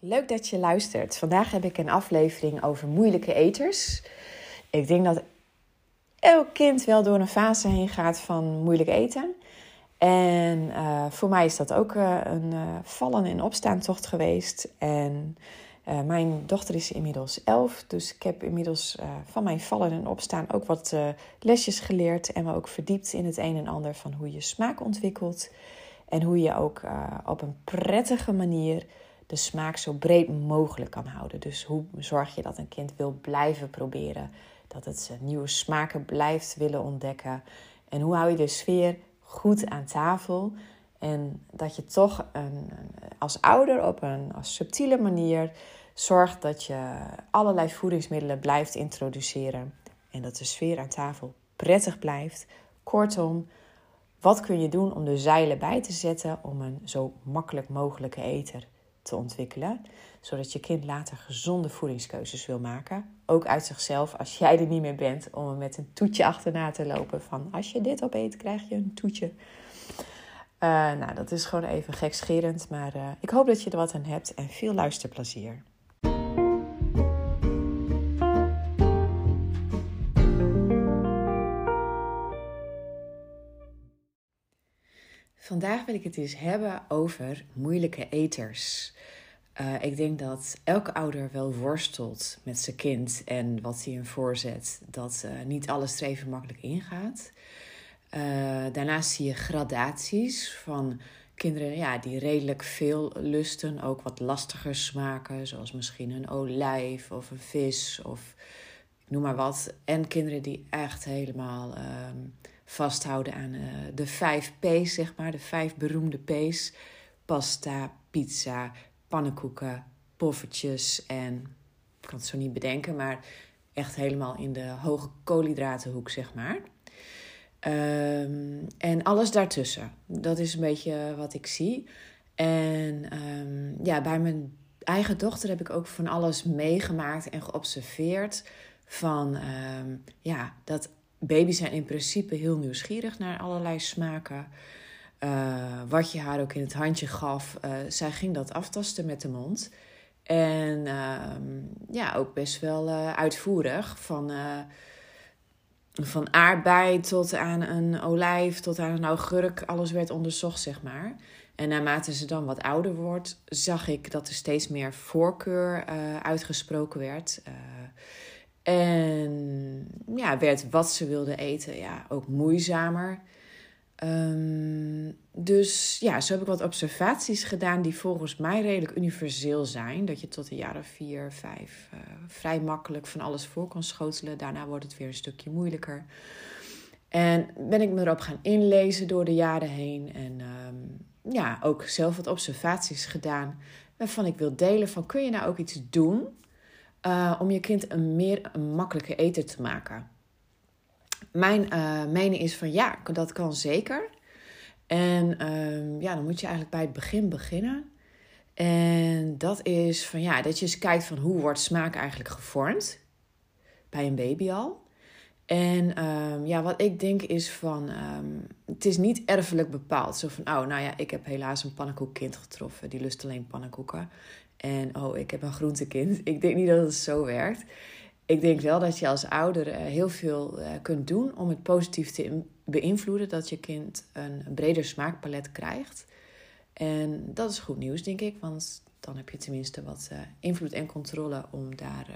Leuk dat je luistert. Vandaag heb ik een aflevering over moeilijke eters. Ik denk dat elk kind wel door een fase heen gaat van moeilijk eten. En uh, voor mij is dat ook uh, een uh, vallen en opstaantocht geweest. En mijn dochter is inmiddels elf, dus ik heb inmiddels van mijn vallen en opstaan ook wat lesjes geleerd. En me ook verdiept in het een en ander van hoe je smaak ontwikkelt. En hoe je ook op een prettige manier de smaak zo breed mogelijk kan houden. Dus hoe zorg je dat een kind wil blijven proberen? Dat het nieuwe smaken blijft willen ontdekken. En hoe hou je de sfeer goed aan tafel? En dat je toch een, als ouder op een als subtiele manier zorgt dat je allerlei voedingsmiddelen blijft introduceren. En dat de sfeer aan tafel prettig blijft. Kortom, wat kun je doen om de zeilen bij te zetten om een zo makkelijk mogelijke eter te ontwikkelen, zodat je kind later gezonde voedingskeuzes wil maken. Ook uit zichzelf, als jij er niet meer bent, om er met een toetje achterna te lopen van als je dit opeet, krijg je een toetje. Uh, nou, dat is gewoon even gekscherend, maar uh, ik hoop dat je er wat aan hebt en veel luisterplezier. Wil ik het eens hebben over moeilijke eters. Uh, ik denk dat elke ouder wel worstelt met zijn kind en wat hij hem voorzet. Dat uh, niet alles er even makkelijk ingaat. Uh, daarnaast zie je gradaties van kinderen ja, die redelijk veel lusten, ook wat lastiger smaken, zoals misschien een olijf of een vis of noem maar wat. En kinderen die echt helemaal ehm, vasthouden aan de vijf P's, zeg maar, de vijf beroemde P's: pasta, pizza, pannenkoeken, poffertjes en ik kan het zo niet bedenken, maar echt helemaal in de hoge koolhydratenhoek, zeg maar. Um, en alles daartussen. Dat is een beetje wat ik zie. En um, ja, bij mijn eigen dochter heb ik ook van alles meegemaakt en geobserveerd. Van um, ja, dat baby's zijn in principe heel nieuwsgierig naar allerlei smaken. Uh, wat je haar ook in het handje gaf. Uh, zij ging dat aftasten met de mond. En uh, ja, ook best wel uh, uitvoerig. Van, van aardbei tot aan een olijf, tot aan een augurk. Alles werd onderzocht, zeg maar. En naarmate ze dan wat ouder wordt, zag ik dat er steeds meer voorkeur uitgesproken werd. En ja, werd wat ze wilde eten ja, ook moeizamer. Um, dus ja, zo heb ik wat observaties gedaan die volgens mij redelijk universeel zijn. Dat je tot de jaren vier, vijf uh, vrij makkelijk van alles voor kan schotelen. Daarna wordt het weer een stukje moeilijker. En ben ik me erop gaan inlezen door de jaren heen. En um, ja, ook zelf wat observaties gedaan. Waarvan ik wil delen van kun je nou ook iets doen uh, om je kind een meer makkelijke eter te maken mijn uh, mening is van ja, dat kan zeker. En um, ja, dan moet je eigenlijk bij het begin beginnen. En dat is van ja, dat je eens kijkt van hoe wordt smaak eigenlijk gevormd bij een baby al. En um, ja, wat ik denk is van, um, het is niet erfelijk bepaald. Zo van, oh, nou ja, ik heb helaas een pannenkoekkind getroffen. Die lust alleen pannenkoeken. En oh, ik heb een groentekind. Ik denk niet dat het zo werkt ik denk wel dat je als ouder eh, heel veel eh, kunt doen om het positief te beïnvloeden. Dat je kind een breder smaakpalet krijgt. En dat is goed nieuws, denk ik. Want dan heb je tenminste wat eh, invloed en controle om daar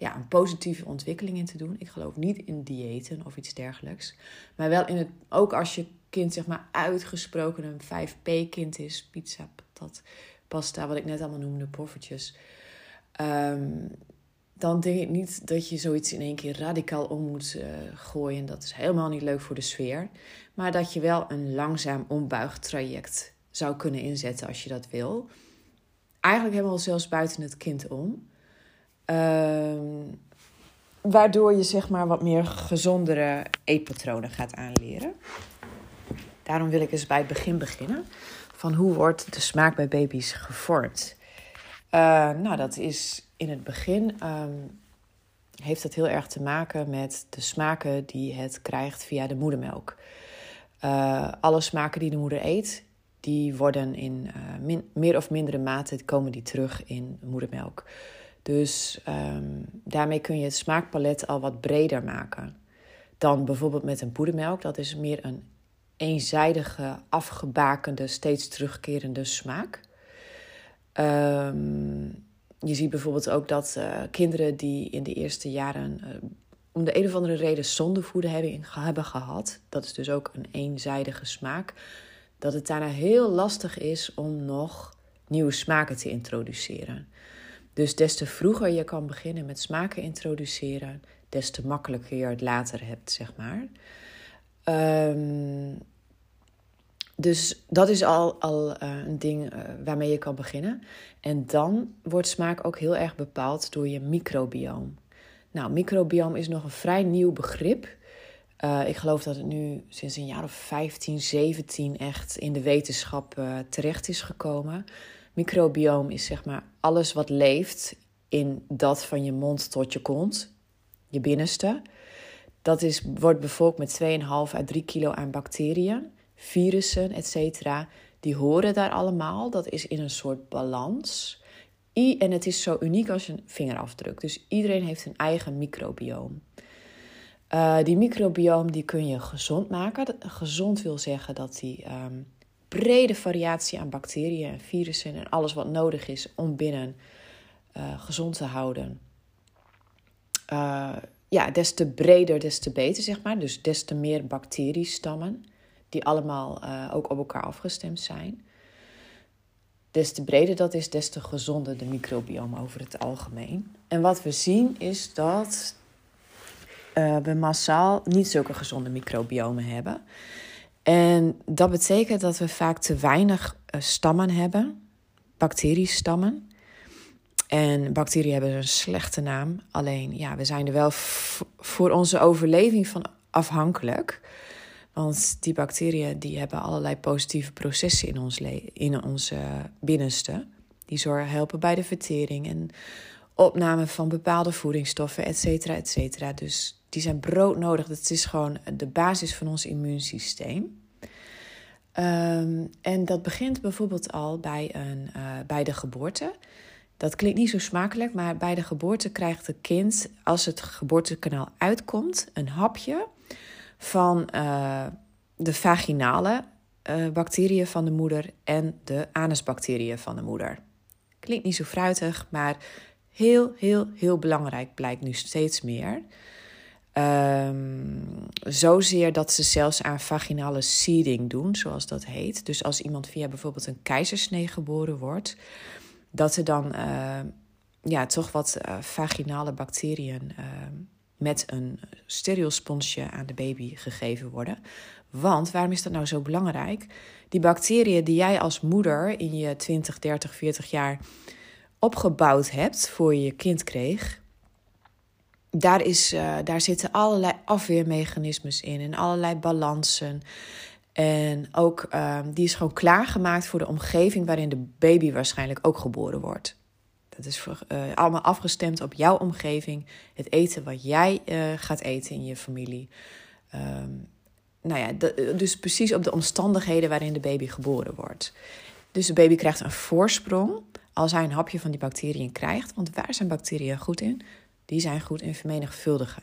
ja, een positieve ontwikkeling in te doen. Ik geloof niet in diëten of iets dergelijks. Maar wel in het, ook als je kind zeg maar uitgesproken een 5P-kind is. Pizza, patat, pasta, wat ik net allemaal noemde, poffertjes. Um, dan denk ik niet dat je zoiets in één keer radicaal om moet uh, gooien. Dat is helemaal niet leuk voor de sfeer. Maar dat je wel een langzaam ombuigtraject zou kunnen inzetten als je dat wil. Eigenlijk helemaal zelfs buiten het kind om. Uh, waardoor je zeg maar wat meer gezondere eetpatronen gaat aanleren. Daarom wil ik eens bij het begin beginnen. Van hoe wordt de smaak bij baby's gevormd? Uh, nou, dat is in het begin um, heeft dat heel erg te maken met de smaken die het krijgt via de moedermelk. Uh, alle smaken die de moeder eet, die worden in uh, meer of mindere mate komen die terug in moedermelk. Dus um, daarmee kun je het smaakpalet al wat breder maken dan bijvoorbeeld met een poedermelk. Dat is meer een eenzijdige, afgebakende, steeds terugkerende smaak. Um, je ziet bijvoorbeeld ook dat uh, kinderen die in de eerste jaren uh, om de een of andere reden zondevoeden hebben, hebben gehad, dat is dus ook een eenzijdige smaak, dat het daarna heel lastig is om nog nieuwe smaken te introduceren. Dus des te vroeger je kan beginnen met smaken introduceren, des te makkelijker je het later hebt, zeg maar. Um, dus dat is al, al uh, een ding uh, waarmee je kan beginnen. En dan wordt smaak ook heel erg bepaald door je microbioom. Nou, microbioom is nog een vrij nieuw begrip. Uh, ik geloof dat het nu sinds een jaar of 15, 17 echt in de wetenschap terecht is gekomen. Microbioom is zeg maar alles wat leeft in dat van je mond tot je kont, je binnenste. Dat is, wordt bevolkt met 2,5 à 3 kilo aan bacteriën virussen, etc. Die horen daar allemaal. Dat is in een soort balans. En het is zo uniek als een vingerafdruk. Dus iedereen heeft een eigen microbioom. Uh, die microbioom die kun je gezond maken. Gezond wil zeggen dat die um, brede variatie aan bacteriën en virussen en alles wat nodig is om binnen uh, gezond te houden. Uh, ja, des te breder, des te beter, zeg maar. Dus des te meer bacteriestammen die allemaal uh, ook op elkaar afgestemd zijn. Des te breder dat is, des te gezonder de microbiome over het algemeen. En wat we zien is dat we massaal niet zulke gezonde microbiomen hebben. En dat betekent dat we vaak te weinig uh, stammen hebben, bacteriestammen. En bacteriën hebben een slechte naam. Alleen, ja, we zijn er wel voor onze overleving van afhankelijk. Want die bacteriën die hebben allerlei positieve processen in ons, in ons binnenste. Die zorgen helpen bij de vertering en opname van bepaalde voedingsstoffen, et cetera, et cetera. Dus die zijn broodnodig. Dat is gewoon de basis van ons immuunsysteem. Um, en dat begint bijvoorbeeld al bij, een, uh, bij de geboorte. Dat klinkt niet zo smakelijk, maar bij de geboorte krijgt het kind, als het geboortekanaal uitkomt, een hapje van uh, de vaginale uh, bacteriën van de moeder en de anusbacteriën van de moeder. Klinkt niet zo fruitig, maar heel, heel, heel belangrijk blijkt nu steeds meer. Um, zozeer dat ze zelfs aan vaginale seeding doen, zoals dat heet. Dus als iemand via bijvoorbeeld een keizersnee geboren wordt, dat er dan uh, ja, toch wat uh, vaginale bacteriën uh, met een steriel sponsje aan de baby gegeven worden. Want waarom is dat nou zo belangrijk? Die bacteriën die jij als moeder in je 20, 30, 40 jaar opgebouwd hebt voor je je kind kreeg, daar, is, uh, daar zitten allerlei afweermechanismes in en allerlei balansen. En ook uh, die is gewoon klaargemaakt voor de omgeving waarin de baby waarschijnlijk ook geboren wordt. Dat is voor, uh, allemaal afgestemd op jouw omgeving. Het eten wat jij uh, gaat eten in je familie. Um, nou ja, dus precies op de omstandigheden waarin de baby geboren wordt. Dus de baby krijgt een voorsprong als hij een hapje van die bacteriën krijgt. Want waar zijn bacteriën goed in? Die zijn goed in vermenigvuldigen.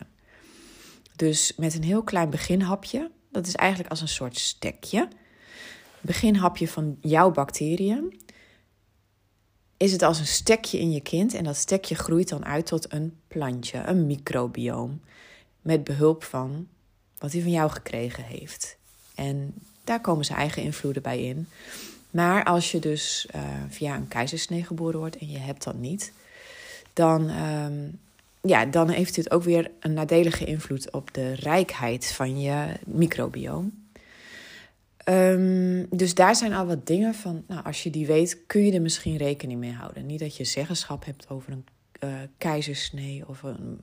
Dus met een heel klein beginhapje, dat is eigenlijk als een soort stekje. Beginhapje van jouw bacteriën is het als een stekje in je kind en dat stekje groeit dan uit tot een plantje, een microbioom, met behulp van wat hij van jou gekregen heeft. En daar komen zijn eigen invloeden bij in. Maar als je dus uh, via een keizersnee geboren wordt en je hebt dat niet, dan, um, ja, dan heeft dit ook weer een nadelige invloed op de rijkheid van je microbioom. Um, dus daar zijn al wat dingen van, nou, als je die weet, kun je er misschien rekening mee houden. Niet dat je zeggenschap hebt over een uh, keizersnee of een,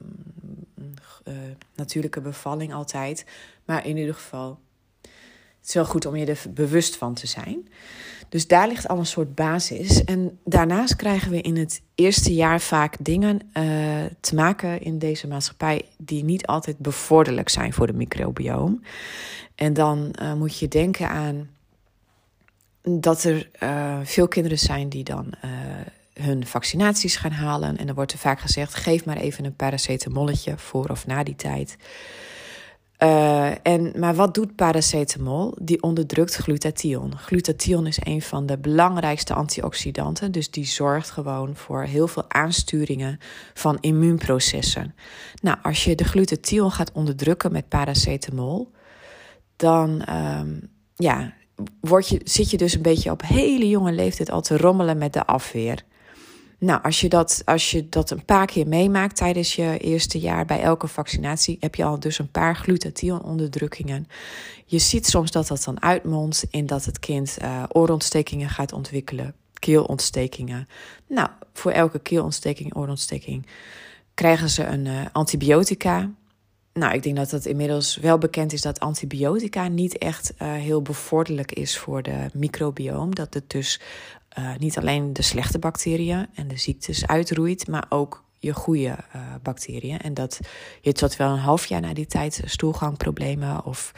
uh, natuurlijke bevalling altijd. Maar in ieder geval, het is wel goed om je er bewust van te zijn. Dus daar ligt al een soort basis. En daarnaast krijgen we in het eerste jaar vaak dingen uh, te maken in deze maatschappij die niet altijd bevorderlijk zijn voor de microbioom. En dan uh, moet je denken aan dat er uh, veel kinderen zijn die dan hun vaccinaties gaan halen. En dan wordt er vaak gezegd: geef maar even een paracetamolletje voor of na die tijd. Uh, en, maar wat doet paracetamol? Die onderdrukt glutathion. Glutathion is een van de belangrijkste antioxidanten, dus die zorgt gewoon voor heel veel aansturingen van immuunprocessen. Nou, als je de glutathion gaat onderdrukken met paracetamol, dan um, ja, word je, zit je dus een beetje op hele jonge leeftijd al te rommelen met de afweer. Nou, als je, dat, als je dat een paar keer meemaakt tijdens je eerste jaar bij elke vaccinatie, heb je al dus een paar glutathion-onderdrukkingen. Je ziet soms dat dat dan uitmondt in dat het kind uh, oorontstekingen gaat ontwikkelen, keelontstekingen. Nou, voor elke keelontsteking, oorontsteking, krijgen ze een uh, antibiotica. Nou, ik denk dat het inmiddels wel bekend is dat antibiotica niet echt uh, heel bevorderlijk is voor de microbioom. Dat het dus uh, niet alleen de slechte bacteriën en de ziektes uitroeit, maar ook je goede uh, bacteriën. En dat je tot wel een half jaar na die tijd stoelgangproblemen of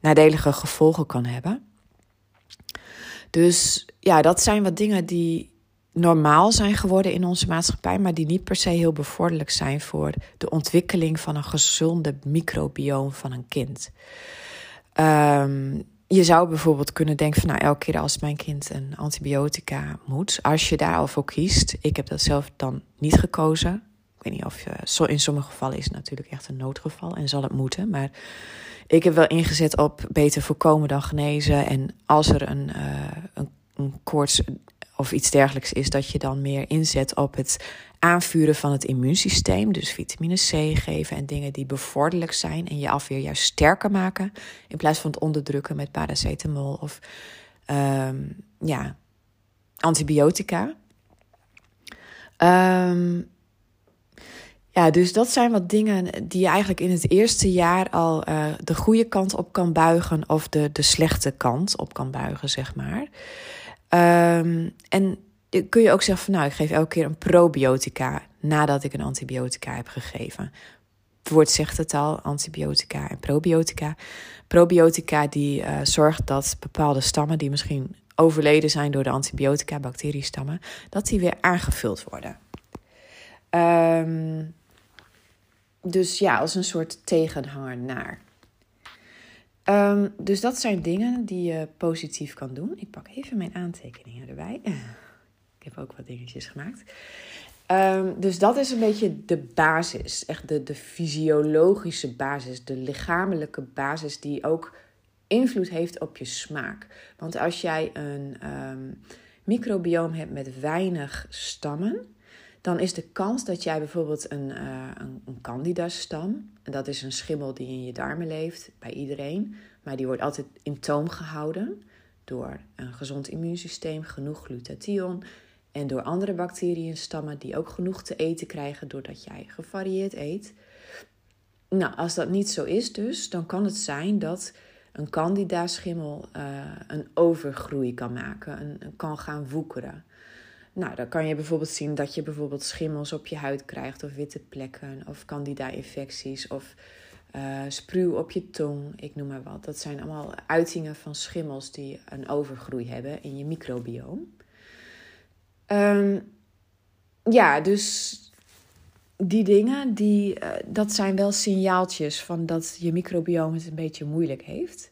nadelige gevolgen kan hebben. Dus ja, dat zijn wat dingen die normaal zijn geworden in onze maatschappij, maar die niet per se heel bevorderlijk zijn voor de ontwikkeling van een gezonde microbioom van een kind. Um, je zou bijvoorbeeld kunnen denken van nou, elke keer als mijn kind een antibiotica moet, als je daar al voor kiest, ik heb dat zelf dan niet gekozen. Ik weet niet of je, in sommige gevallen is het natuurlijk echt een noodgeval en zal het moeten, maar ik heb wel ingezet op beter voorkomen dan genezen. En als er een, uh, een, een koorts of iets dergelijks is, dat je dan meer inzet op het aanvuren van het immuunsysteem. Dus vitamine C geven en dingen die bevorderlijk zijn en je afweer juist sterker maken. In plaats van het onderdrukken met paracetamol of um, ja, antibiotica. Um, ja, dus dat zijn wat dingen die je eigenlijk in het eerste jaar al uh, de goede kant op kan buigen of de, de slechte kant op kan buigen, zeg maar. Um, en kun je ook zeggen van nou, ik geef elke keer een probiotica nadat ik een antibiotica heb gegeven. Het woord zegt het al, antibiotica en probiotica. Probiotica die uh, zorgt dat bepaalde stammen die misschien overleden zijn door de antibiotica, bacteriestammen, dat die weer aangevuld worden. Um, dus ja, als een soort tegenhanger naar. Um, dus dat zijn dingen die je positief kan doen. Ik pak even mijn aantekeningen erbij. Ik heb ook wat dingetjes gemaakt. Um, dus dat is een beetje de basis. Echt de, de fysiologische basis. De lichamelijke basis die ook invloed heeft op je smaak. Want als jij een um, hebt met weinig stammen dan is de kans dat jij bijvoorbeeld een, uh, een, een candida-stam, dat is een schimmel die in je darmen leeft bij iedereen, maar die wordt altijd in toom gehouden door een gezond immuunsysteem, genoeg glutathion en door andere bacteriënstammen die ook genoeg te eten krijgen doordat jij gevarieerd eet. Nou, als dat niet zo is dus, dan kan het zijn dat een candida-schimmel uh, een overgroei kan maken, een, kan gaan woekeren. Nou, dan kan je bijvoorbeeld zien dat je bijvoorbeeld schimmels op je huid krijgt, of witte plekken, of candida-infecties, of uh, spruw op je tong, ik noem maar wat. Dat zijn allemaal uitingen van schimmels die een overgroei hebben in je microbioom. Um, ja, dus die dingen, die, uh, dat zijn wel signaaltjes van dat je microbioom het een beetje moeilijk heeft.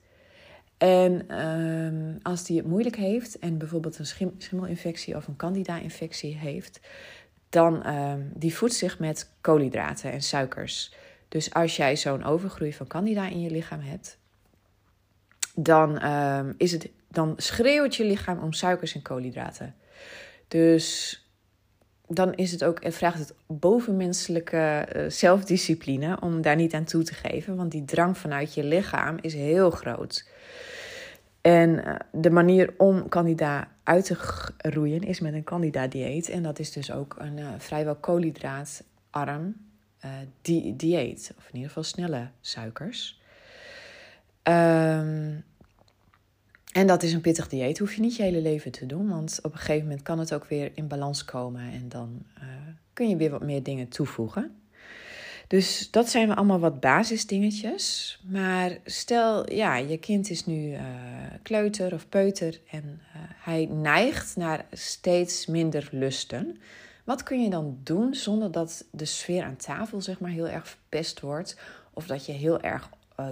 En um, als die het moeilijk heeft en bijvoorbeeld een schim schimmelinfectie of een candida-infectie heeft, dan um, die voedt zich met koolhydraten en suikers. Dus als jij zo'n overgroei van candida in je lichaam hebt, dan, is het, dan schreeuwt je lichaam om suikers en koolhydraten. Dus dan is het ook, het vraagt het bovenmenselijke uh, zelfdiscipline om daar niet aan toe te geven. Want die drang vanuit je lichaam is heel groot. En uh, de manier om candida uit te roeien is met een candida-dieet. En dat is dus ook een uh, vrijwel koolhydraatarm di dieet. Of in ieder geval snelle suikers. Um, en dat is een pittig dieet. Hoef je niet je hele leven te doen. Want op een gegeven moment kan het ook weer in balans komen. En dan uh, kun je weer wat meer dingen toevoegen. Dus dat zijn allemaal wat basisdingetjes. Maar stel, ja, je kind is nu uh, kleuter of peuter en uh, hij neigt naar steeds minder lusten. Wat kun je dan doen zonder dat de sfeer aan tafel zeg maar heel erg verpest wordt? Of dat je heel erg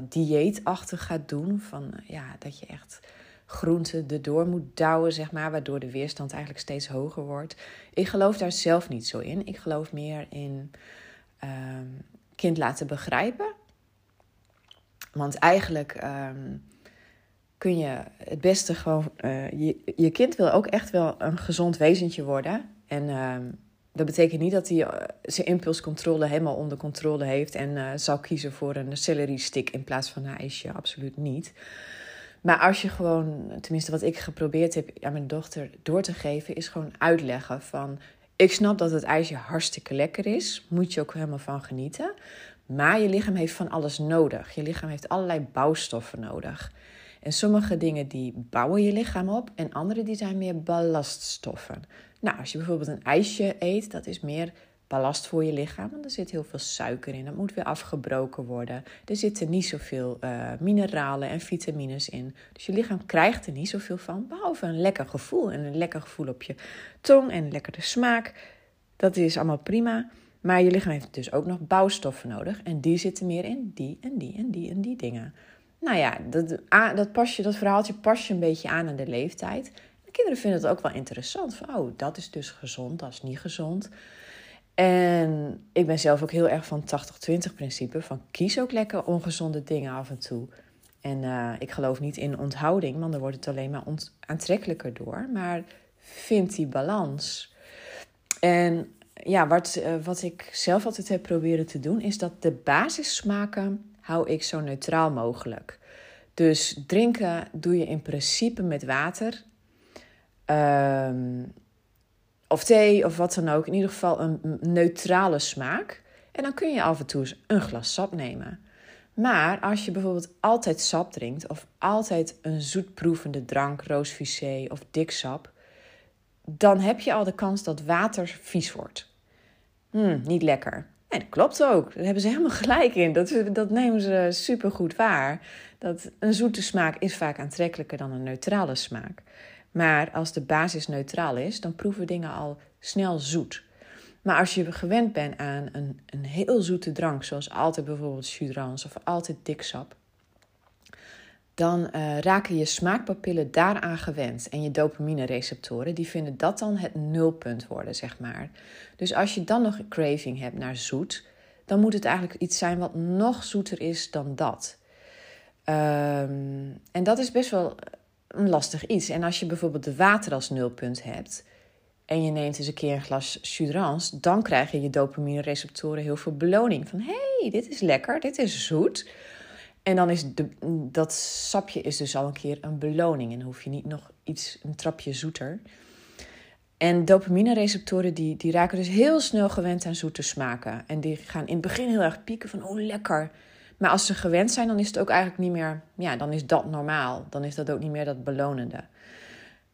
dieetachtig gaat doen. Van ja, dat je echt groenten erdoor moet douwen, zeg maar, waardoor de weerstand eigenlijk steeds hoger wordt. Ik geloof daar zelf niet zo in. Ik geloof meer in um, kind laten begrijpen. Want eigenlijk um, kun je het beste gewoon. Uh, je, je kind wil ook echt wel een gezond wezentje worden. En um, dat betekent niet dat hij uh, zijn impulscontrole helemaal onder controle heeft en uh, zal kiezen voor een celery stick in plaats van een ijsje. Absoluut niet. Maar als je gewoon, tenminste wat ik geprobeerd heb aan mijn dochter door te geven, is gewoon uitleggen van ik snap dat het ijsje hartstikke lekker is. Moet je ook helemaal van genieten. Maar je lichaam heeft van alles nodig. Je lichaam heeft allerlei bouwstoffen nodig. En sommige dingen die bouwen je lichaam op en andere die zijn meer ballaststoffen. Nou, als je bijvoorbeeld een ijsje eet, dat is meer ballast voor je lichaam. Want er zit heel veel suiker in. Dat moet weer afgebroken worden. Er zitten niet zoveel uh, mineralen en vitamines in. Dus je lichaam krijgt er niet zoveel van. Behalve een lekker gevoel. En een lekker gevoel op je tong en een lekkere smaak. Dat is allemaal prima. Maar je lichaam heeft dus ook nog bouwstoffen nodig. En die zitten meer in die en die en die en die dingen. Nou ja, dat, dat, pas je, dat verhaaltje pas je een beetje aan aan de leeftijd. De kinderen vinden het ook wel interessant. Van, oh, dat is dus gezond, dat is niet gezond. En ik ben zelf ook heel erg van 80-20 principe. Van kies ook lekker ongezonde dingen af en toe. En uh, ik geloof niet in onthouding, want dan wordt het alleen maar aantrekkelijker door. Maar vind die balans. En ja, wat, uh, wat ik zelf altijd heb proberen te doen, is dat de basissmaken hou ik zo neutraal mogelijk. Dus drinken doe je in principe met water. Um, of thee of wat dan ook. In ieder geval een neutrale smaak. En dan kun je af en toe een glas sap nemen. Maar als je bijvoorbeeld altijd sap drinkt of altijd een zoetproevende drank, roosvissé of diksap, dan heb je al de kans dat water vies wordt. Hmm, niet lekker. En dat klopt ook. Daar hebben ze helemaal gelijk in. Dat, dat nemen ze supergoed waar. Dat een zoete smaak is vaak aantrekkelijker dan een neutrale smaak. Maar als de basis neutraal is, dan proeven dingen al snel zoet. Maar als je gewend bent aan een, een heel zoete drank, zoals altijd bijvoorbeeld chudrans of altijd diksap, dan uh, raken je smaakpapillen daaraan gewend. En je dopamine-receptoren, die vinden dat dan het nulpunt worden, zeg maar. Dus als je dan nog een craving hebt naar zoet, dan moet het eigenlijk iets zijn wat nog zoeter is dan dat. Um, en dat is best wel een lastig iets. En als je bijvoorbeeld de water als nulpunt hebt en je neemt eens een keer een glas chudrans, dan krijg je dopamine-receptoren heel veel beloning. Van hey, dit is lekker, dit is zoet. En dan is de, dat sapje is dus al een keer een beloning. En hoef je niet nog iets, een trapje zoeter. En dopamine-receptoren die, die raken dus heel snel gewend aan zoete smaken. En die gaan in het begin heel erg pieken van, oh lekker. Maar als ze gewend zijn, dan is het ook eigenlijk niet meer, ja, dan is dat normaal. Dan is dat ook niet meer dat belonende.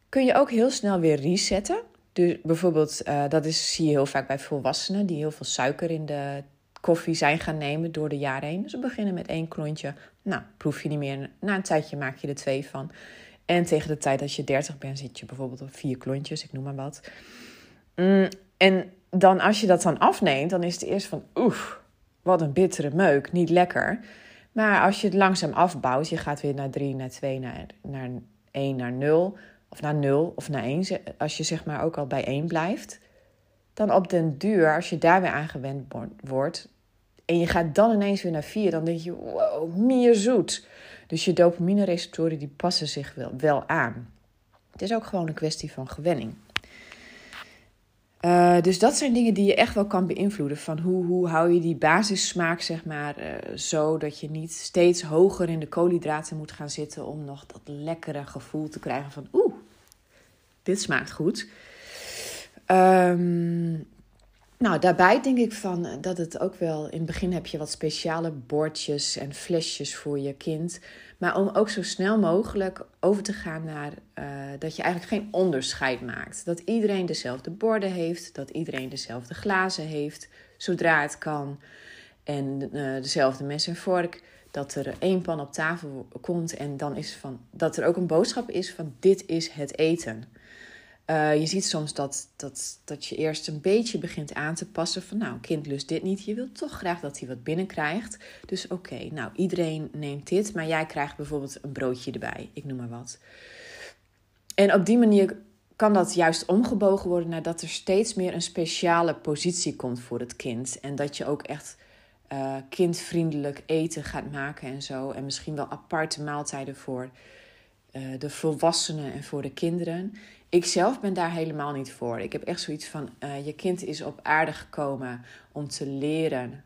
Kun je ook heel snel weer resetten. Dus bijvoorbeeld, uh, dat is, zie je heel vaak bij volwassenen die heel veel suiker in de koffie zijn gaan nemen door de jaren heen. We beginnen met één klontje. Nou, proef je niet meer. Na een tijdje maak je er twee van. En tegen de tijd dat je 30 bent, zit je bijvoorbeeld op vier klontjes, ik noem maar wat. Mm, en dan als je dat dan afneemt, dan is het eerst van oef, wat een bittere meuk, niet lekker. Maar als je het langzaam afbouwt, je gaat weer naar 3, naar 2, naar, naar 1, naar 0, of naar 0 of naar 1, als je zeg maar ook al bij 1 blijft, dan op den duur, als je daar weer aan gewend wordt, en je gaat dan ineens weer naar 4, dan denk je, wow, meer zoet. Dus je dopamine-receptoren die passen zich wel aan. Het is ook gewoon een kwestie van gewenning. Uh, dus dat zijn dingen die je echt wel kan beïnvloeden. Van hoe, hoe hou je die basissmaak, zeg maar, uh, zo dat je niet steeds hoger in de koolhydraten moet gaan zitten om nog dat lekkere gevoel te krijgen van oeh, dit smaakt goed. Um, nou, daarbij denk ik van dat het ook wel... In het begin heb je wat speciale bordjes en flesjes voor je kind. Maar om ook zo snel mogelijk over te gaan naar... Uh, dat je eigenlijk geen onderscheid maakt. Dat iedereen dezelfde borden heeft. Dat iedereen dezelfde glazen heeft. Zodra het kan. en uh, dezelfde mes en vork. Dat er één pan op tafel komt en dan is van dat er ook een boodschap is van dit is het eten. Uh, je ziet soms dat, dat, dat je eerst een beetje begint aan te passen van nou, kind lust dit niet. Je wilt toch graag dat hij wat binnenkrijgt. Dus oké, nou iedereen neemt dit, maar jij krijgt bijvoorbeeld een broodje erbij. Ik noem maar wat. En op die manier kan dat juist omgebogen worden nadat er steeds meer een speciale positie komt voor het kind. En dat je ook echt uh, kindvriendelijk eten gaat maken en zo. En misschien wel aparte maaltijden voor uh, de volwassenen en voor de kinderen. Ik zelf ben daar helemaal niet voor. Ik heb echt zoiets van: uh, je kind is op aarde gekomen om te leren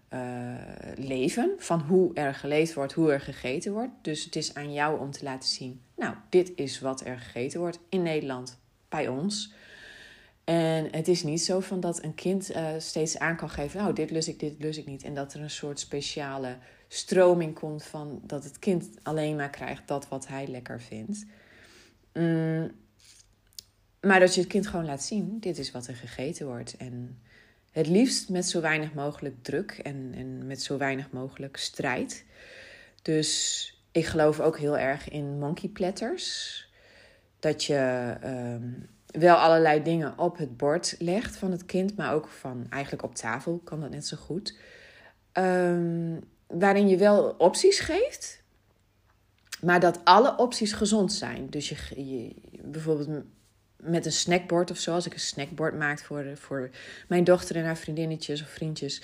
leven. Van hoe er geleefd wordt, hoe er gegeten wordt. Dus het is aan jou om te laten zien: nou, dit is wat er gegeten wordt in Nederland bij ons. En het is niet zo van dat een kind uh, steeds aan kan geven: Nou, dit lus ik, dit lus ik niet. En dat er een soort speciale stroming komt van dat het kind alleen maar krijgt dat wat hij lekker vindt. Mm, maar dat je het kind gewoon laat zien: dit is wat er gegeten wordt. En het liefst met zo weinig mogelijk druk en, en met zo weinig mogelijk strijd. Dus ik geloof ook heel erg in monkey platters. Dat je. Um, wel allerlei dingen op het bord legt van het kind, maar ook van eigenlijk op tafel kan dat net zo goed. Um, waarin je wel opties geeft, maar dat alle opties gezond zijn. Dus je, bijvoorbeeld met een snackbord of zo, als ik een snackbord maak voor, voor mijn dochter en haar vriendinnetjes of vriendjes,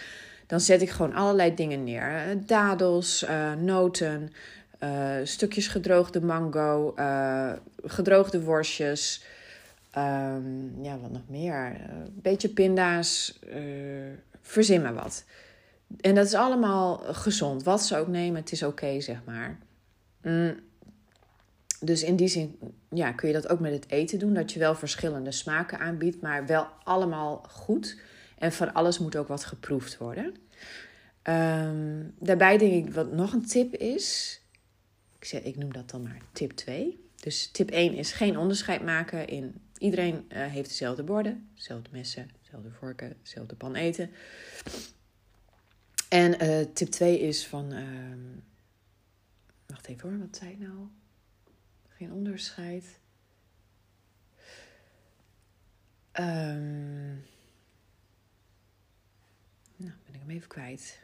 dan zet ik gewoon allerlei dingen neer: dadels, uh, noten. Uh, stukjes gedroogde mango, gedroogde worstjes, Um, ja, wat nog meer? Een beetje pinda's. Verzin maar wat. En dat is allemaal gezond. Wat ze ook nemen, het is oké, zeg maar. Mm. Dus in die zin ja, kun je dat ook met het eten doen. Dat je wel verschillende smaken aanbiedt, maar wel allemaal goed. En van alles moet ook wat geproefd worden. Um, daarbij denk ik wat nog een tip is. Ik, zeg, ik noem dat dan maar tip 2. Dus tip 1 is geen onderscheid maken in Iedereen uh, heeft dezelfde borden, dezelfde messen, dezelfde vorken, dezelfde pan eten. En uh, tip 2 is van. Uh, wacht even hoor, wat zei ik nou? Geen onderscheid. Um, nou, ben ik hem even kwijt.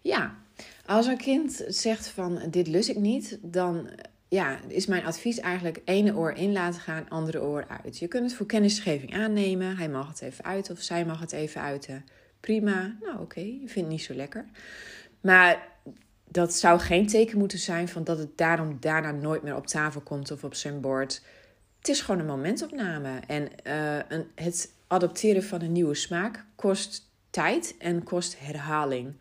Ja, als een kind zegt van dit lus ik niet, dan ja, is mijn advies eigenlijk ene oor in laten gaan, andere oor uit. Je kunt het voor kennisgeving aannemen. Hij mag het even uit of zij mag het even uiten. Prima. Nou oké, je vindt het niet zo lekker. Maar dat zou geen teken moeten zijn van dat het daarom daarna nooit meer op tafel komt of op zijn bord. Het is gewoon een momentopname. En uh, een, het adopteren van een nieuwe smaak kost tijd en kost herhaling.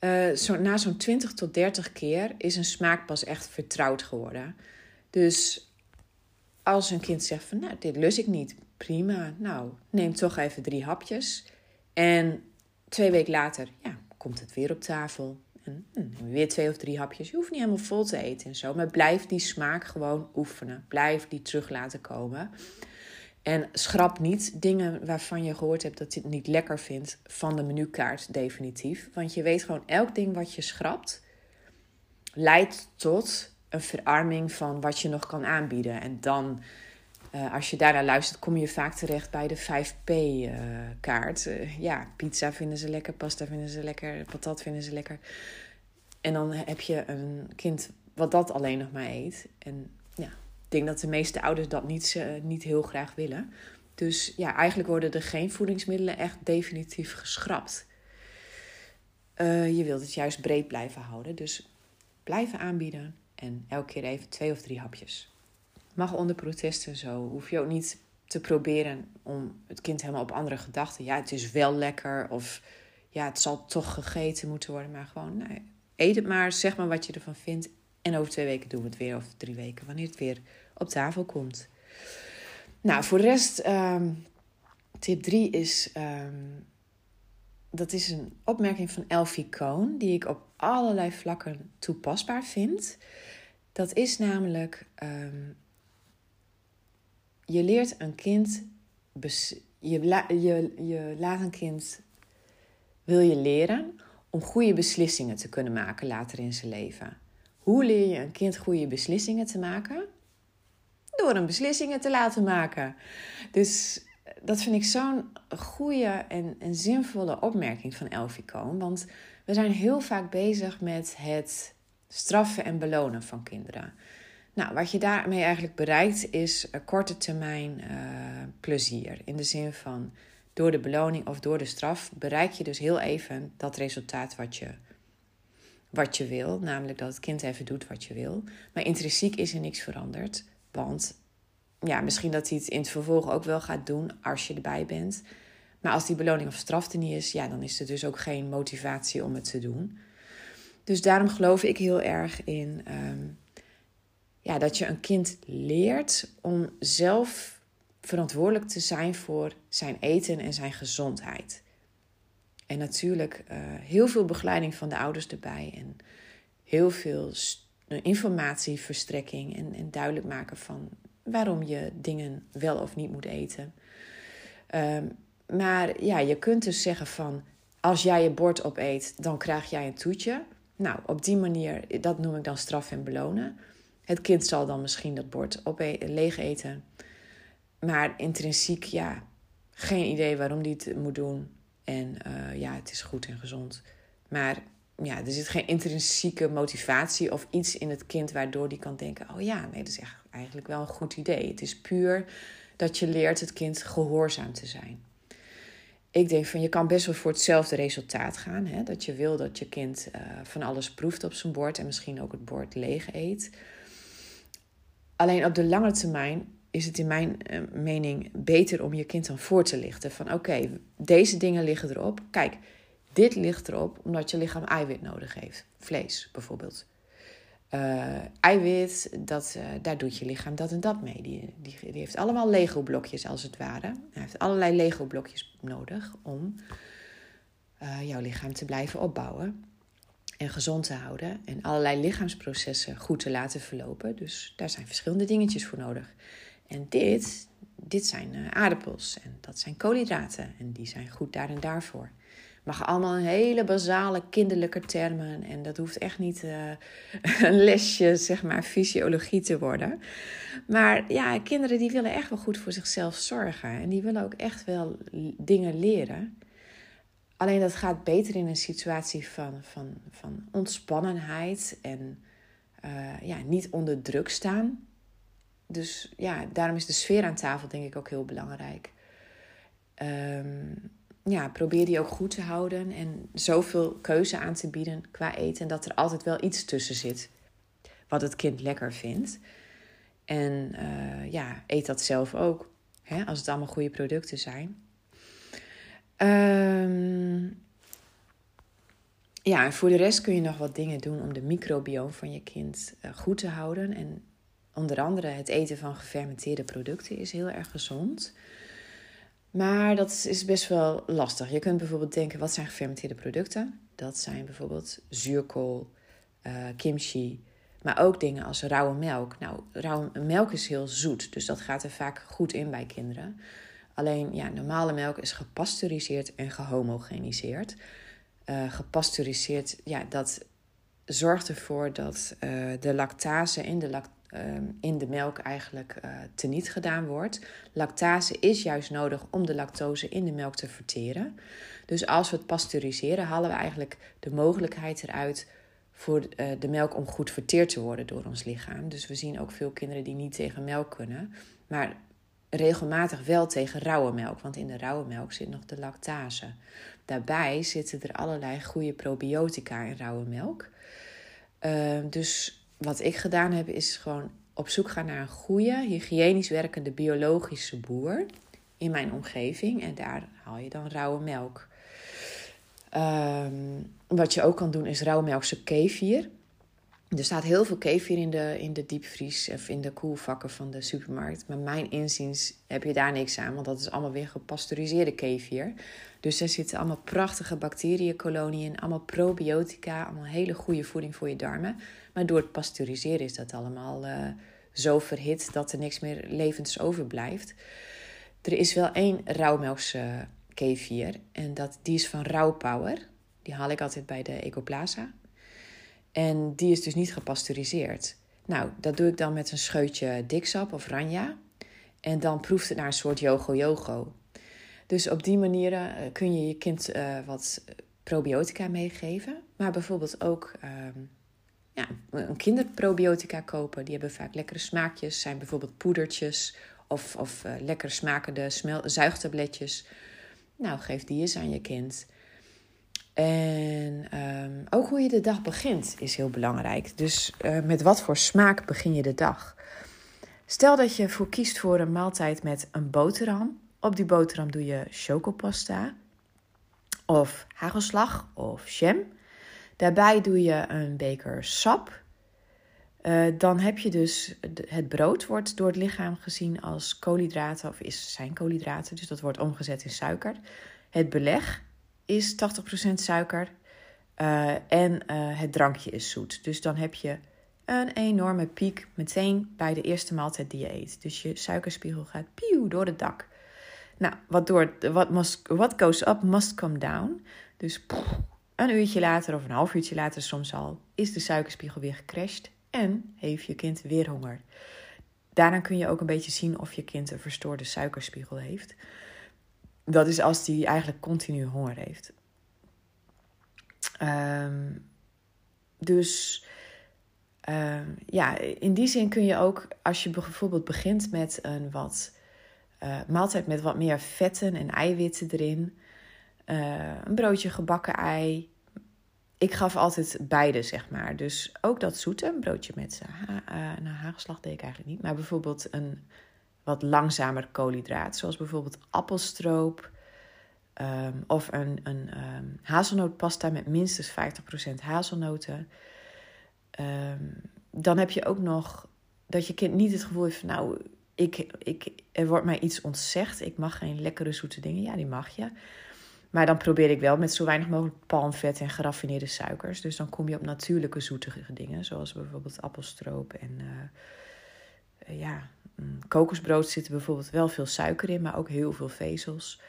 Uh, zo, na zo'n 20 tot 30 keer is een smaak pas echt vertrouwd geworden. Dus als een kind zegt van, nou, dit lus ik niet, prima. Nou, neem toch even drie hapjes. En twee weken later, ja, komt het weer op tafel. En hm, weer twee of drie hapjes. Je hoeft niet helemaal vol te eten en zo. Maar blijf die smaak gewoon oefenen. Blijf die terug laten komen. En schrap niet dingen waarvan je gehoord hebt dat je het niet lekker vindt van de menukaart definitief. Want je weet gewoon, elk ding wat je schrapt leidt tot een verarming van wat je nog kan aanbieden. En dan, uh, als je daarnaar luistert, kom je vaak terecht bij de 5P-kaart. Uh, uh, ja, pizza vinden ze lekker, pasta vinden ze lekker, patat vinden ze lekker. En dan heb je een kind wat dat alleen nog maar eet. En ja, ik denk dat de meeste ouders dat niet, niet heel graag willen. Dus ja, eigenlijk worden er geen voedingsmiddelen echt definitief geschrapt. Je wilt het juist breed blijven houden. Dus blijven aanbieden en elke keer even twee of drie hapjes. Mag onder protesten zo. Hoef je ook niet te proberen om het kind helemaal op andere gedachten. Ja, het is wel lekker. Of ja, het zal toch gegeten moeten worden. Maar gewoon, nee, eet het maar. Zeg maar wat je ervan vindt. En over twee weken doen we het weer, of drie weken, wanneer het weer op tafel komt. Nou, voor de rest, um, tip 3 is. Um, dat is een opmerking van Elfie Cohn, die ik op allerlei vlakken toepasbaar vind. Dat is namelijk. Um, je leert een kind, je, je, je laat een kind, wil je leren om goede beslissingen te kunnen maken later in zijn leven. Hoe leer je een kind goede beslissingen te maken? Door hem beslissingen te laten maken. Dus dat vind ik zo'n goede en, en zinvolle opmerking van Elfico. Want we zijn heel vaak bezig met het straffen en belonen van kinderen. Nou, wat je daarmee eigenlijk bereikt is korte termijn uh, plezier. In de zin van door de beloning of door de straf bereik je dus heel even dat resultaat wat je, wat je wil. Namelijk dat het kind even doet wat je wil. Maar intrinsiek is er niks veranderd. Want ja, misschien dat hij het in het vervolg ook wel gaat doen als je erbij bent. Maar als die beloning of straf er niet is, ja, dan is er dus ook geen motivatie om het te doen. Dus daarom geloof ik heel erg in ehm, ja, dat je een kind leert om zelf verantwoordelijk te zijn voor zijn eten en zijn gezondheid. En natuurlijk uh, heel veel begeleiding van de ouders erbij en heel veel informatieverstrekking en, en duidelijk maken van waarom je dingen wel of niet moet eten. Ehm, maar ja, je kunt dus zeggen van als jij je bord opeet, dan krijg jij een toetje. Nou, op die manier, dat noem ik dan straf en belonen. Het kind zal dan misschien dat bord leeg eten. Maar intrinsiek, ja, geen idee waarom die het moet doen. En uh, ja, het is goed en gezond. Maar ja, er zit geen intrinsieke motivatie of iets in het kind waardoor die kan denken: oh ja, nee, dat is eigenlijk wel een goed idee. Het is puur dat je leert het kind gehoorzaam te zijn. Ik denk van je kan best wel voor hetzelfde resultaat gaan. Hè? Dat je wil dat je kind uh, van alles proeft op zijn bord en misschien ook het bord leeg eet. Alleen op de lange termijn is het in mijn uh, mening beter om je kind dan voor te lichten. Van oké, deze dingen liggen erop. Kijk, dit ligt erop omdat je lichaam eiwit nodig heeft. Vlees bijvoorbeeld. Uh, eiwit, dat, uh, daar doet je lichaam dat en dat mee. Die, die, die heeft allemaal Lego-blokjes als het ware. Hij heeft allerlei Lego-blokjes nodig om jouw lichaam te blijven opbouwen en gezond te houden. En allerlei lichaamsprocessen goed te laten verlopen. Dus daar zijn verschillende dingetjes voor nodig. En dit, dit zijn aardappels en dat zijn koolhydraten. En die zijn goed daar en daarvoor mag allemaal een hele basale kinderlijke termen. En dat hoeft echt niet uh, een lesje, zeg maar, fysiologie te worden. Maar ja, kinderen die willen echt wel goed voor zichzelf zorgen. En die willen ook echt wel dingen leren. Alleen dat gaat beter in een situatie van, van, van ontspannenheid en uh, ja, niet onder druk staan. Dus ja, daarom is de sfeer aan tafel denk ik ook heel belangrijk. Um, ja, probeer die ook goed te houden en zoveel keuze aan te bieden qua eten. Dat er altijd wel iets tussen zit wat het kind lekker vindt. En uh, ja, eet dat zelf ook, hè, als het allemaal goede producten zijn. Um, ja, en voor de rest kun je nog wat dingen doen om de microbioom van je kind uh, goed te houden. En onder andere het eten van gefermenteerde producten is heel erg gezond. Maar dat is best wel lastig. Je kunt bijvoorbeeld denken, wat zijn gefermenteerde producten? Dat zijn bijvoorbeeld zuurkool, uh, kimchi, maar ook dingen als rauwe melk. Nou, rauwe melk is heel zoet, dus dat gaat er vaak goed in bij kinderen. Alleen, ja, normale melk is gepasteuriseerd en gehomogeniseerd. Uh, gepasteuriseerd, ja, dat zorgt ervoor dat uh, de lactase in de Ehm, in de melk eigenlijk teniet gedaan wordt. Lactase is juist nodig om de lactose in de melk te verteren. Dus als we het pasteuriseren, halen we eigenlijk de mogelijkheid eruit voor de melk om goed verteerd te worden door ons lichaam. Dus we zien ook veel kinderen die niet tegen melk kunnen, maar regelmatig wel tegen rauwe melk, want in de rauwe melk zit nog de lactase. Daarbij zitten er allerlei goede probiotica in rauwe melk. Uh, dus wat ik gedaan heb, is gewoon op zoek gaan naar een goede, hygiënisch werkende biologische boer in mijn omgeving. En daar haal je dan rauwe melk. Um, wat je ook kan doen is rauwmelkse kefir. Er staat heel veel kefir in de, in de diepvries of in de koelvakken van de supermarkt. Maar mijn inziens heb je daar niks aan, want dat is allemaal weer gepasteuriseerde kefir. Dus er zitten allemaal prachtige bacteriënkoloniën in, allemaal probiotica, allemaal hele goede voeding voor je darmen. Maar door het pasteuriseren is dat allemaal uh, zo verhit dat er niks meer levens overblijft. Er is wel één rauwmelkse kefir en dat, die is van Rauwpower. Die haal ik altijd bij de Ecoplaza. En die is dus niet gepasteuriseerd. Nou, dat doe ik dan met een scheutje diksap of ranja. En dan proeft het naar een soort yogo-yogo. Dus op die manier uh, kun je je kind uh, wat probiotica meegeven. Maar bijvoorbeeld ook uh, ja, een kinderprobiotica kopen. Die hebben vaak lekkere smaakjes. Zijn bijvoorbeeld poedertjes of, of uh, lekker smakende zuigtabletjes. Nou, geef die eens aan je kind. En um, ook hoe je de dag begint is heel belangrijk. Dus uh, met wat voor smaak begin je de dag? Stel dat je voor kiest voor een maaltijd met een boterham. Op die boterham doe je chocopasta of hagelslag of jam. Daarbij doe je een beker sap. Uh, dan heb je dus het brood wordt door het lichaam gezien als koolhydraten of is zijn koolhydraten, dus dat wordt omgezet in suiker. Het beleg is 80% suiker uh, en uh, het drankje is zoet. Dus dan heb je een enorme piek meteen bij de eerste maaltijd die je eet. Dus je suikerspiegel gaat pieuw door het dak. Nou, wat, door, wat must, what goes up must come down. Dus een uurtje later of een half uurtje later soms al is de suikerspiegel weer gecrashed en heeft je kind weer honger. Daarna kun je ook een beetje zien of je kind een verstoorde suikerspiegel heeft. Dat is als die eigenlijk continu honger heeft. Um, dus um, ja, in die zin kun je ook, als je bijvoorbeeld begint met een wat uh, maaltijd met wat meer vetten en eiwitten erin, uh, een broodje gebakken ei. Ik gaf altijd beide, zeg maar. Dus ook dat zoete, een broodje met uh, nou, hagelslag deed ik eigenlijk niet. Maar bijvoorbeeld een wat langzamer koolhydraat, zoals bijvoorbeeld appelstroop. Um, of een, een um, hazelnootpasta met minstens 50% hazelnoten. Um, dan heb je ook nog dat je kind niet het gevoel heeft van nou, ik, ik, er wordt mij iets ontzegd. Ik mag geen lekkere zoete dingen. Ja, die mag je. Maar dan probeer ik wel met zo weinig mogelijk palmvet en geraffineerde suikers. Dus dan kom je op natuurlijke zoetige dingen, zoals bijvoorbeeld appelstroop en uh, ja, kokosbrood zit bijvoorbeeld wel veel suiker in, maar ook heel veel vezels.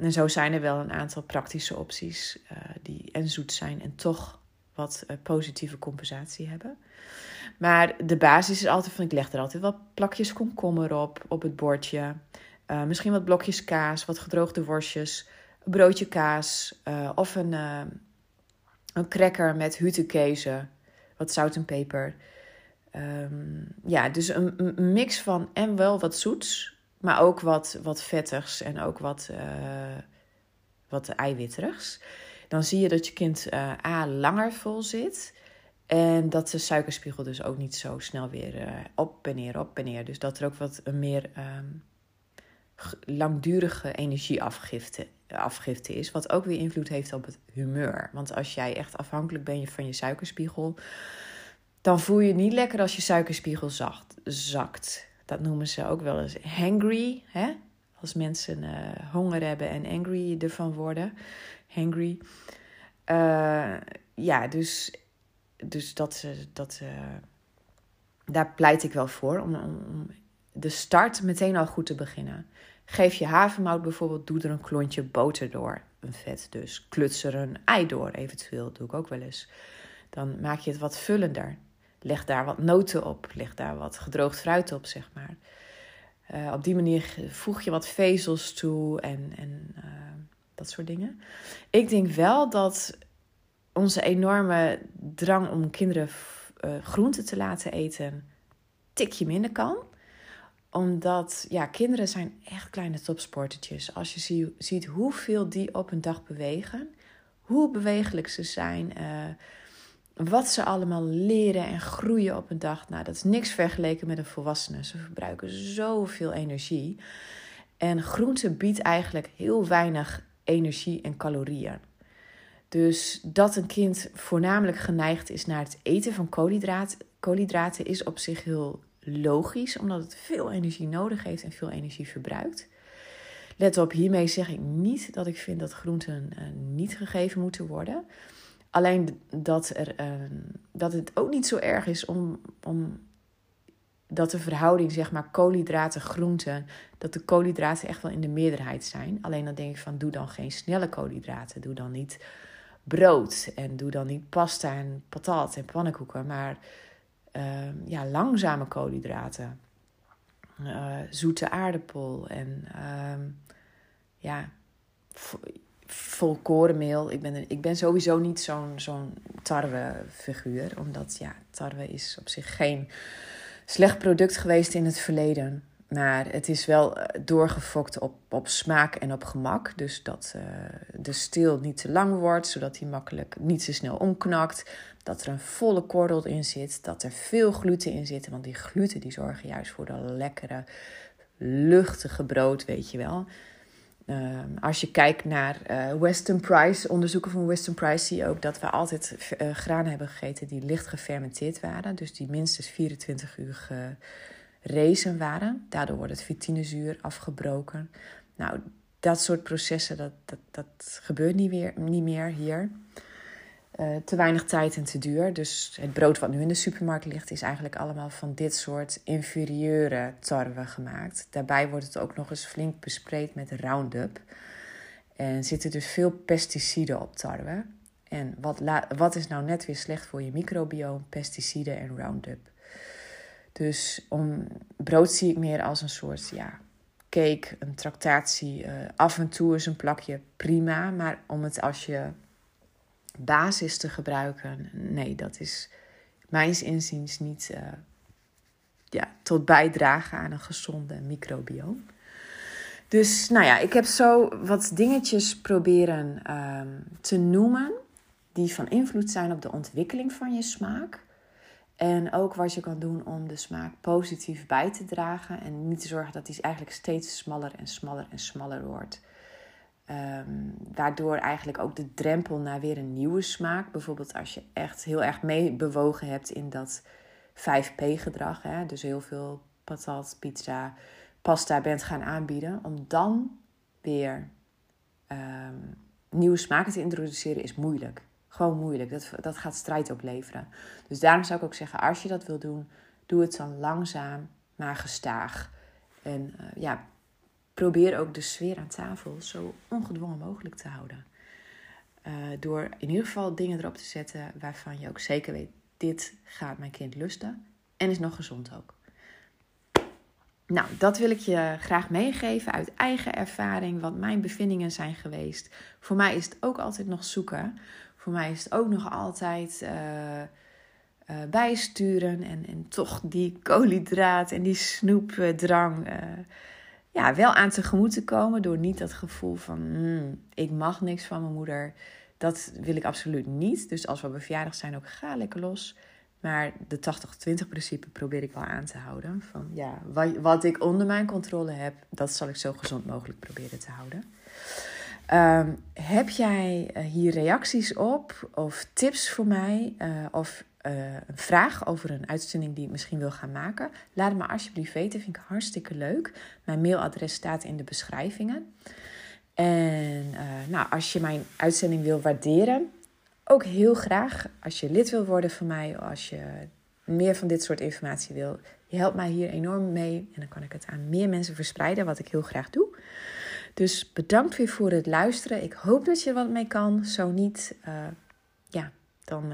En zo zijn er wel een aantal praktische opties uh, die en zoet zijn en toch wat uh, positieve compensatie hebben. Maar de basis is altijd van ik leg er altijd wat plakjes komkommer op, op het bordje. Uh, misschien wat blokjes kaas, wat gedroogde worstjes, een broodje kaas of een, een cracker met hutekezen, wat zout en peper. Um, ja, dus een, mix van en wel wat zoets, maar ook wat, wat vettigs en ook wat, wat eiwitterigs. Dan zie je dat je kind A langer vol zit. En dat de suikerspiegel dus ook niet zo snel weer uh, op en neer, op en neer. Dus dat er ook wat een meer um, langdurige energieafgifte afgifte is. Wat ook weer invloed heeft op het humeur. Want als jij echt afhankelijk bent van je suikerspiegel, dan voel je niet lekker als je suikerspiegel zacht, zakt. Dat noemen ze ook wel eens hangry. Hè? Als mensen uh, honger hebben en angry ervan worden. Hangry. Uh, ja, dus dus dat, dat, uh, daar pleit ik wel voor. Om, om, de start meteen al goed te beginnen. Geef je havermout bijvoorbeeld, doe er een klontje boter door. Een vet dus. Kluts er een ei door eventueel, doe ik ook wel eens. Dan maak je het wat vullender. Leg daar wat noten op. Leg daar wat gedroogd fruit op, zeg maar. Uh, op die manier voeg je wat vezels toe en, en uh, dat soort dingen. Ik denk wel dat onze enorme drang om kinderen uh, groenten te laten eten tikje minder kan. Omdat ja, kinderen zijn echt kleine topsportertjes. Als je zie, ziet hoeveel die op een dag bewegen, hoe bewegelijk ze zijn, wat ze allemaal leren en groeien op een dag. Nou, dat is niks vergeleken met een volwassene. Ze verbruiken zoveel energie. En groente biedt eigenlijk heel weinig energie en calorieën. Dus dat een kind voornamelijk geneigd is naar het eten van koolhydraten, is op zich heel logisch, omdat het veel energie nodig heeft en veel energie verbruikt. Let op, hiermee zeg ik niet dat ik vind dat groenten uh, niet gegeven moeten worden. Alleen dat, er, uh, dat het ook niet zo erg is om, om dat de verhouding, zeg maar, koolhydraten, groenten, dat de koolhydraten echt wel in de meerderheid zijn. Alleen dan denk ik van, doe dan geen snelle koolhydraten. Doe dan niet brood en doe dan niet pasta en patat en pannenkoeken, maar ehm, ja, langzame koolhydraten. Uh, zoete aardappel en uh, ja, volkorenmeel. Ik ben, ik ben sowieso niet zo'n zo'n tarwefiguur, omdat ja, tarwe is op zich geen slecht product geweest in het verleden. Maar het is wel eh, doorgefokt op, op smaak en op gemak. Dus dat uh, de steel niet te lang wordt, zodat hij makkelijk niet te snel omknakt. Dat er een volle korrel in zit, dat er veel gluten in zit. Want die gluten die zorgen juist voor de lekkere, luchtige brood, weet je wel. Ehm, als je kijkt naar uh, Western Price, onderzoeken van Western Price, zie je ook dat we altijd uh, granen hebben gegeten die licht gefermenteerd waren. Dus die minstens 24 uur gerezen waren. Daardoor wordt het vitinezuur afgebroken. Nou, dat soort processen, dat, dat, dat gebeurt niet, niet meer hier. Uh, te weinig tijd en te duur. Dus het brood wat nu in de supermarkt ligt, is eigenlijk allemaal van dit soort inferieure tarwe gemaakt. Daarbij wordt het ook nog eens flink bespreid met Roundup. En zitten dus veel pesticiden op tarwe. En wat, wat is nou net weer slecht voor je microbioom? Pesticiden en Roundup. Dus om, brood zie ik meer als een soort ja, cake, een tractatie. Uh, af en toe is een plakje prima, maar om het als je basis te gebruiken. Nee, dat is mijns inziens niet uh, ja, tot bijdragen aan een gezonde microbioom. Dus nou ja, ik heb zo wat dingetjes proberen um, te noemen die van invloed zijn op de ontwikkeling van je smaak. En ook wat je kan doen om de smaak positief bij te dragen. En niet te zorgen dat die eigenlijk steeds smaller en smaller en smaller wordt. Um, waardoor eigenlijk ook de drempel naar weer een nieuwe smaak, bijvoorbeeld als je echt heel erg meebewogen hebt in dat 5P-gedrag, dus heel veel patat, pizza, pasta bent gaan aanbieden, om dan weer um, nieuwe smaken te introduceren is moeilijk. Gewoon moeilijk. Dat, dat gaat strijd opleveren. Dus daarom zou ik ook zeggen, als je dat wil doen, doe het dan langzaam, maar gestaag. En uh, ja, probeer ook de sfeer aan tafel zo ongedwongen mogelijk te houden. Uh, door in ieder geval dingen erop te zetten waarvan je ook zeker weet: dit gaat mijn kind lusten en is nog gezond ook. Nou, dat wil ik je graag meegeven uit eigen ervaring, wat mijn bevindingen zijn geweest. Voor mij is het ook altijd nog zoeken. Voor mij is het ook nog altijd uh, uh, bijsturen en, en toch die koolhydraat en die snoepdrang ja, wel aan tegemoet te komen door niet dat gevoel van hmm, ik mag niks van mijn moeder. Dat wil ik absoluut niet. Dus als we verjaardag zijn, ook ga lekker los. Maar de 80-20 principe probeer ik wel aan te houden. Van ja, wat, wat ik onder mijn controle heb, dat zal ik zo gezond mogelijk proberen te houden. Um, heb jij eh, hier reacties op of tips voor mij? Uh, of uh, een vraag over een uitzending die ik misschien wil gaan maken, laat het me alsjeblieft weten. Vind ik hartstikke leuk. Mijn mailadres staat in de beschrijvingen. En uh, nou, als je mijn uitzending wil waarderen, ook heel graag. Als je lid wil worden van mij, als je meer van dit soort informatie wil, je helpt mij hier enorm mee. En dan kan ik het aan meer mensen verspreiden, wat ik heel graag doe. Dus bedankt weer voor het luisteren. Ik hoop dat je er wat mee kan. Zo niet, uh, ja, dan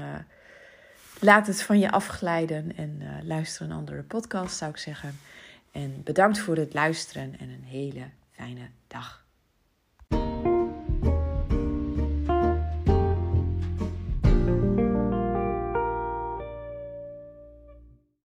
laat het van je afglijden en uh, luister een andere podcast, zou ik zeggen. En bedankt voor het luisteren en een hele fijne dag.